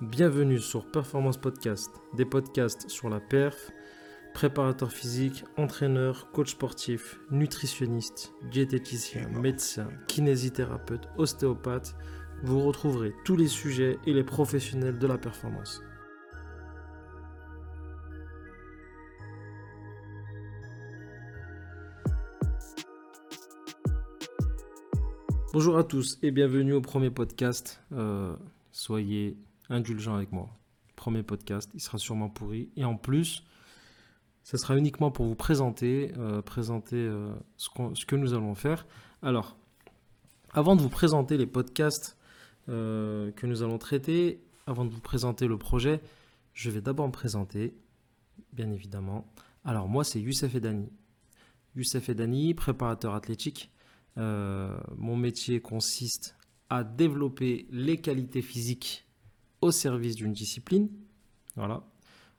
Bienvenue sur Performance Podcast, des podcasts sur la perf, préparateur physique, entraîneur, coach sportif, nutritionniste, diététicien, médecin, kinésithérapeute, ostéopathe. Vous retrouverez tous les sujets et les professionnels de la performance. Bonjour à tous et bienvenue au premier podcast. Euh, soyez indulgents avec moi. Premier podcast, il sera sûrement pourri. Et en plus, ce sera uniquement pour vous présenter, euh, présenter euh, ce, ce, que nous allons faire. Alors, avant de vous présenter les podcasts que nous allons traiter, avant de vous présenter le projet, je vais d'abord me présenter, bien évidemment. Alors, moi, c'est Youssef Edani. Youssef Edani, préparateur athlétique euh, mon métier consiste à développer les qualités physiques au service d'une discipline. Voilà.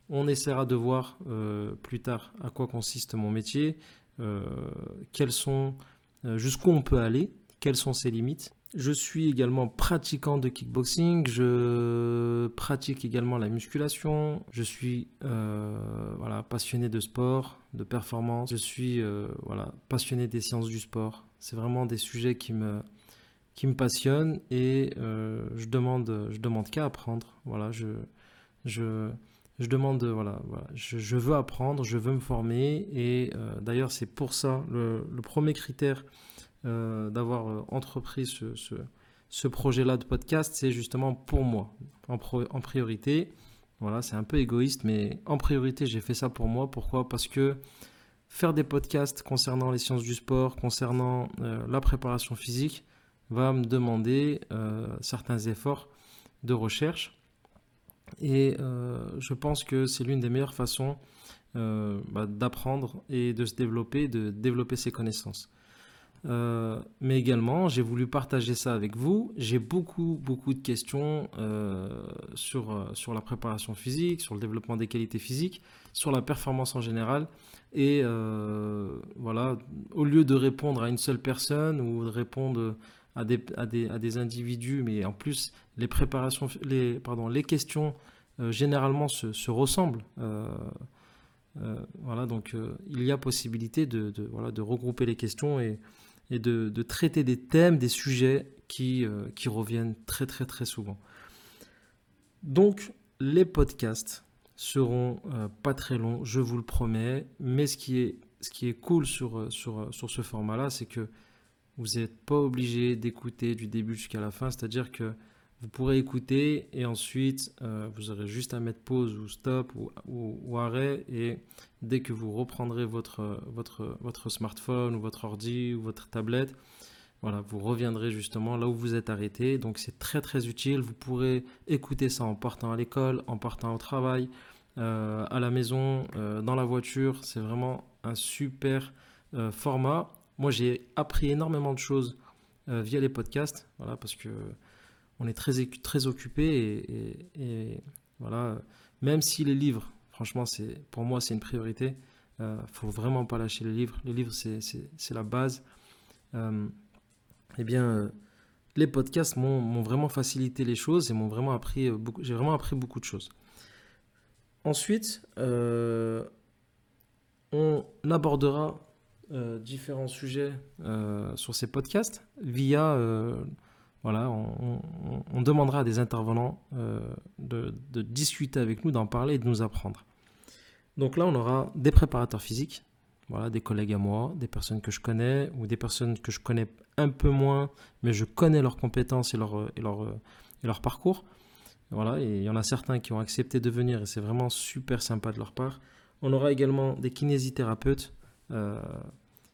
On essaiera de voir euh, plus tard à quoi consiste mon métier, euh, quels sont, jusqu'où on peut aller, quelles sont ses limites. Je suis également pratiquant de kickboxing, je pratique également la musculation, je suis voilà, passionné de sport, de performance, je suis voilà, passionné des sciences du sport, c'est vraiment des sujets qui me, qui me passionnent et euh, je demande, je demande qu'à apprendre. Voilà, je, je, je demande, voilà, voilà je, veux apprendre, je veux me former et euh, d'ailleurs c'est pour ça le, premier critère euh, d'avoir entrepris ce, ce, ce projet-là de podcast, c'est justement pour moi en, en priorité. Voilà, c'est un peu égoïste, mais en priorité j'ai fait ça pour moi. Pourquoi? Parce que faire des podcasts concernant les sciences du sport, concernant la préparation physique, va me demander euh, certains efforts de recherche. Et euh, je pense que c'est l'une des meilleures façons bah, d'apprendre et de se développer, de développer ses connaissances. Euh, mais également, j'ai voulu partager ça avec vous. J'ai beaucoup, beaucoup de questions euh, sur, euh, sur la préparation physique, sur le développement des qualités physiques, sur la performance en général. Et voilà, au lieu de répondre à une seule personne ou de répondre à des, individus, mais en plus, les préparations, les, pardon, les questions généralement se, se ressemblent. voilà, donc il y a possibilité de, regrouper les questions et de, traiter des thèmes, des sujets qui, euh, reviennent très très très souvent. Donc les podcasts seront euh, pas très longs, je vous le promets, mais ce qui est, cool euh, sur ce format-là, c'est que vous n'êtes pas obligé d'écouter du début jusqu'à la fin, c'est-à-dire que vous pourrez écouter et ensuite euh, vous aurez juste à mettre pause ou stop ou, arrêt et dès que vous reprendrez votre, votre, votre smartphone ou votre ordi ou votre tablette, voilà, vous reviendrez justement là où vous êtes arrêté. Donc c'est très très utile. Vous pourrez écouter ça en partant à l'école, en partant au travail, euh, à la maison, euh, dans la voiture. C'est vraiment un super format. Moi j'ai appris énormément de choses via les podcasts, voilà, parce que on est très, très occupé et, voilà, même si les livres, franchement, c'est pour moi, c'est une priorité. Il euh, ne faut vraiment pas lâcher les livres. Les livres, c'est la base. Euh, eh bien, euh, les podcasts m'ont vraiment facilité les choses et m'ont vraiment appris beaucoup. J'ai vraiment appris beaucoup de choses. Ensuite, on abordera différents sujets sur ces podcasts via voilà, on, demandera à des intervenants euh, de, discuter avec nous, d'en parler et de nous apprendre. Donc là, on aura des préparateurs physiques, voilà, des collègues à moi, des personnes que je connais ou des personnes que je connais un peu moins, mais je connais leurs compétences et leur, et leur, et leur parcours. Voilà, il y en a certains qui ont accepté de venir et c'est vraiment super sympa de leur part. On aura également des kinésithérapeutes euh,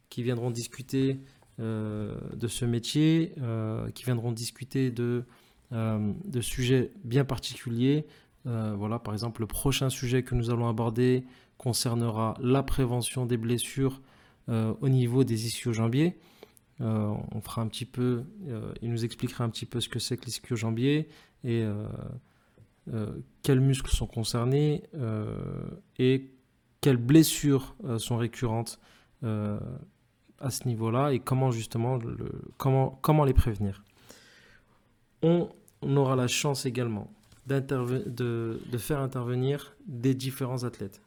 qui viendront discuter euh, de ce métier, euh, qui viendront discuter de, euh, de sujets bien particuliers. voilà, par exemple, le prochain sujet que nous allons aborder concernera la prévention des blessures au niveau des ischio-jambiers. on fera un petit peu, il nous expliquera un petit peu ce que c'est que l'ischio-jambier et quels muscles sont concernés et quelles blessures sont récurrentes à ce niveau-là et comment justement comment, comment les prévenir. On, aura la chance également de, faire intervenir des différents athlètes,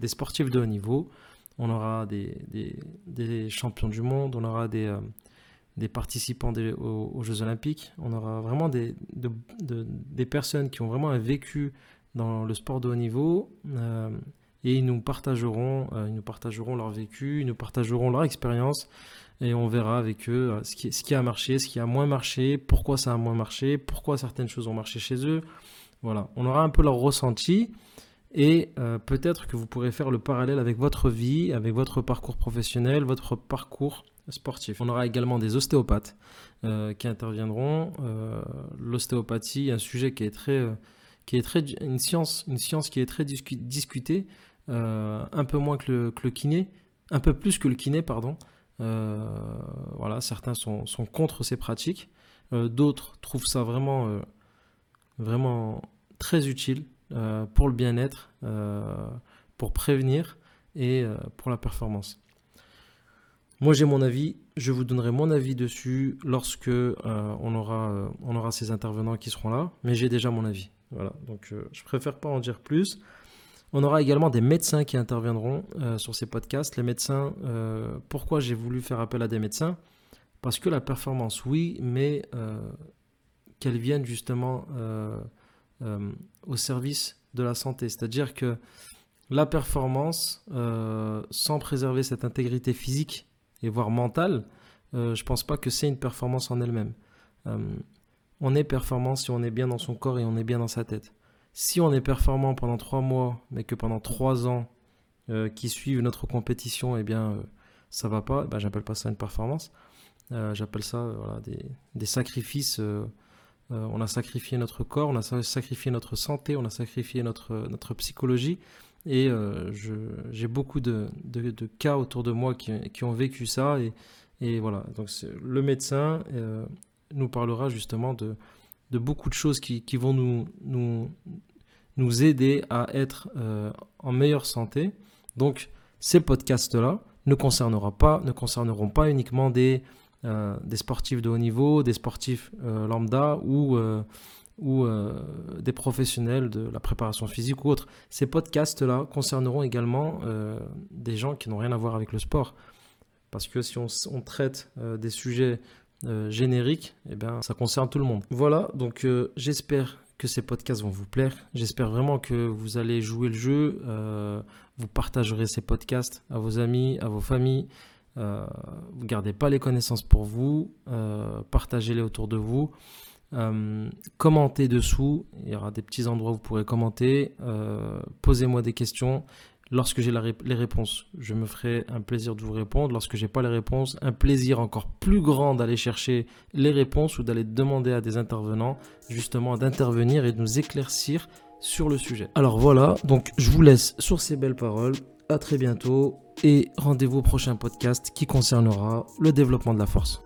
des sportifs de haut niveau. On aura des, des, des champions du monde, on aura des, des participants aux, Jeux Olympiques. On aura vraiment des, des personnes qui ont vraiment un vécu dans le sport de haut niveau euh, et ils nous partageront, euh, ils nous partageront leur vécu, ils nous partageront leur expérience et on verra avec eux euh, ce qui, a marché, ce qui a moins marché, pourquoi ça a moins marché, pourquoi certaines choses ont marché chez eux. Voilà, on aura un peu leur ressenti et peut-être que vous pourrez faire le parallèle avec votre vie, avec votre parcours professionnel, votre parcours sportif. On aura également des ostéopathes euh, qui interviendront. Euh, l'ostéopathie, un sujet qui est très, euh, qui est très, une science, une science qui est très discutée, un peu moins que le, kiné, un peu plus que le kiné, pardon. voilà, certains sont, contre ces pratiques, d'autres trouvent ça vraiment, vraiment très utile pour le bien-être, pour prévenir et pour la performance. Moi j'ai mon avis, je vous donnerai mon avis dessus lorsque euh, on, aura, euh, on aura ces intervenants qui seront là, mais j'ai déjà mon avis. Voilà, donc euh, je préfère pas en dire plus. On aura également des médecins qui interviendront sur ces podcasts. Les médecins, pourquoi j'ai voulu faire appel à des médecins? Parce que la performance, oui, mais qu'elle vienne justement au service de la santé. C'est-à-dire que la performance, sans préserver cette intégrité physique et voire mentale, euh, je pense pas que c'est une performance en elle-même. Euh, on est performant si on est bien dans son corps et on est bien dans sa tête. Si on est performant pendant trois mois, mais que pendant trois ans euh, qui suivent notre compétition, eh bien, ça va pas, ben, j'appelle pas ça une performance. j'appelle ça des, des, sacrifices. on a sacrifié notre corps, on a sacrifié notre santé, on a sacrifié notre, notre psychologie et euh, j'ai beaucoup de, cas autour de moi qui, ont vécu ça. Et, voilà, donc le médecin euh, nous parlera justement de, de beaucoup de choses qui, vont nous, nous, nous aider à être euh, en meilleure santé. Donc ces podcasts-là ne, concerneront pas, ne concerneront pas uniquement des, des sportifs de haut niveau, des sportifs lambda ou ou euh, des professionnels de la préparation physique ou autre. Ces podcasts-là concerneront également euh, des gens qui n'ont rien à voir avec le sport. Parce que si on, traite euh, des sujets génériques, eh bien, ça concerne tout le monde. Voilà, donc j'espère que ces podcasts vont vous plaire. J'espère vraiment que vous allez jouer le jeu. vous partagerez ces podcasts à vos amis, à vos familles. gardez pas les connaissances pour vous. Partagez-les autour de vous. Euh, commentez dessous, il y aura des petits endroits où vous pourrez commenter. Euh, posez-moi des questions. Lorsque j'ai les réponses, je me ferai un plaisir de vous répondre. Lorsque j'ai pas les réponses, un plaisir encore plus grand d'aller chercher les réponses ou d'aller demander à des intervenants justement d'intervenir et de nous éclaircir sur le sujet. Alors voilà, donc je vous laisse sur ces belles paroles. À très bientôt et rendez-vous au prochain podcast qui concernera le développement de la force.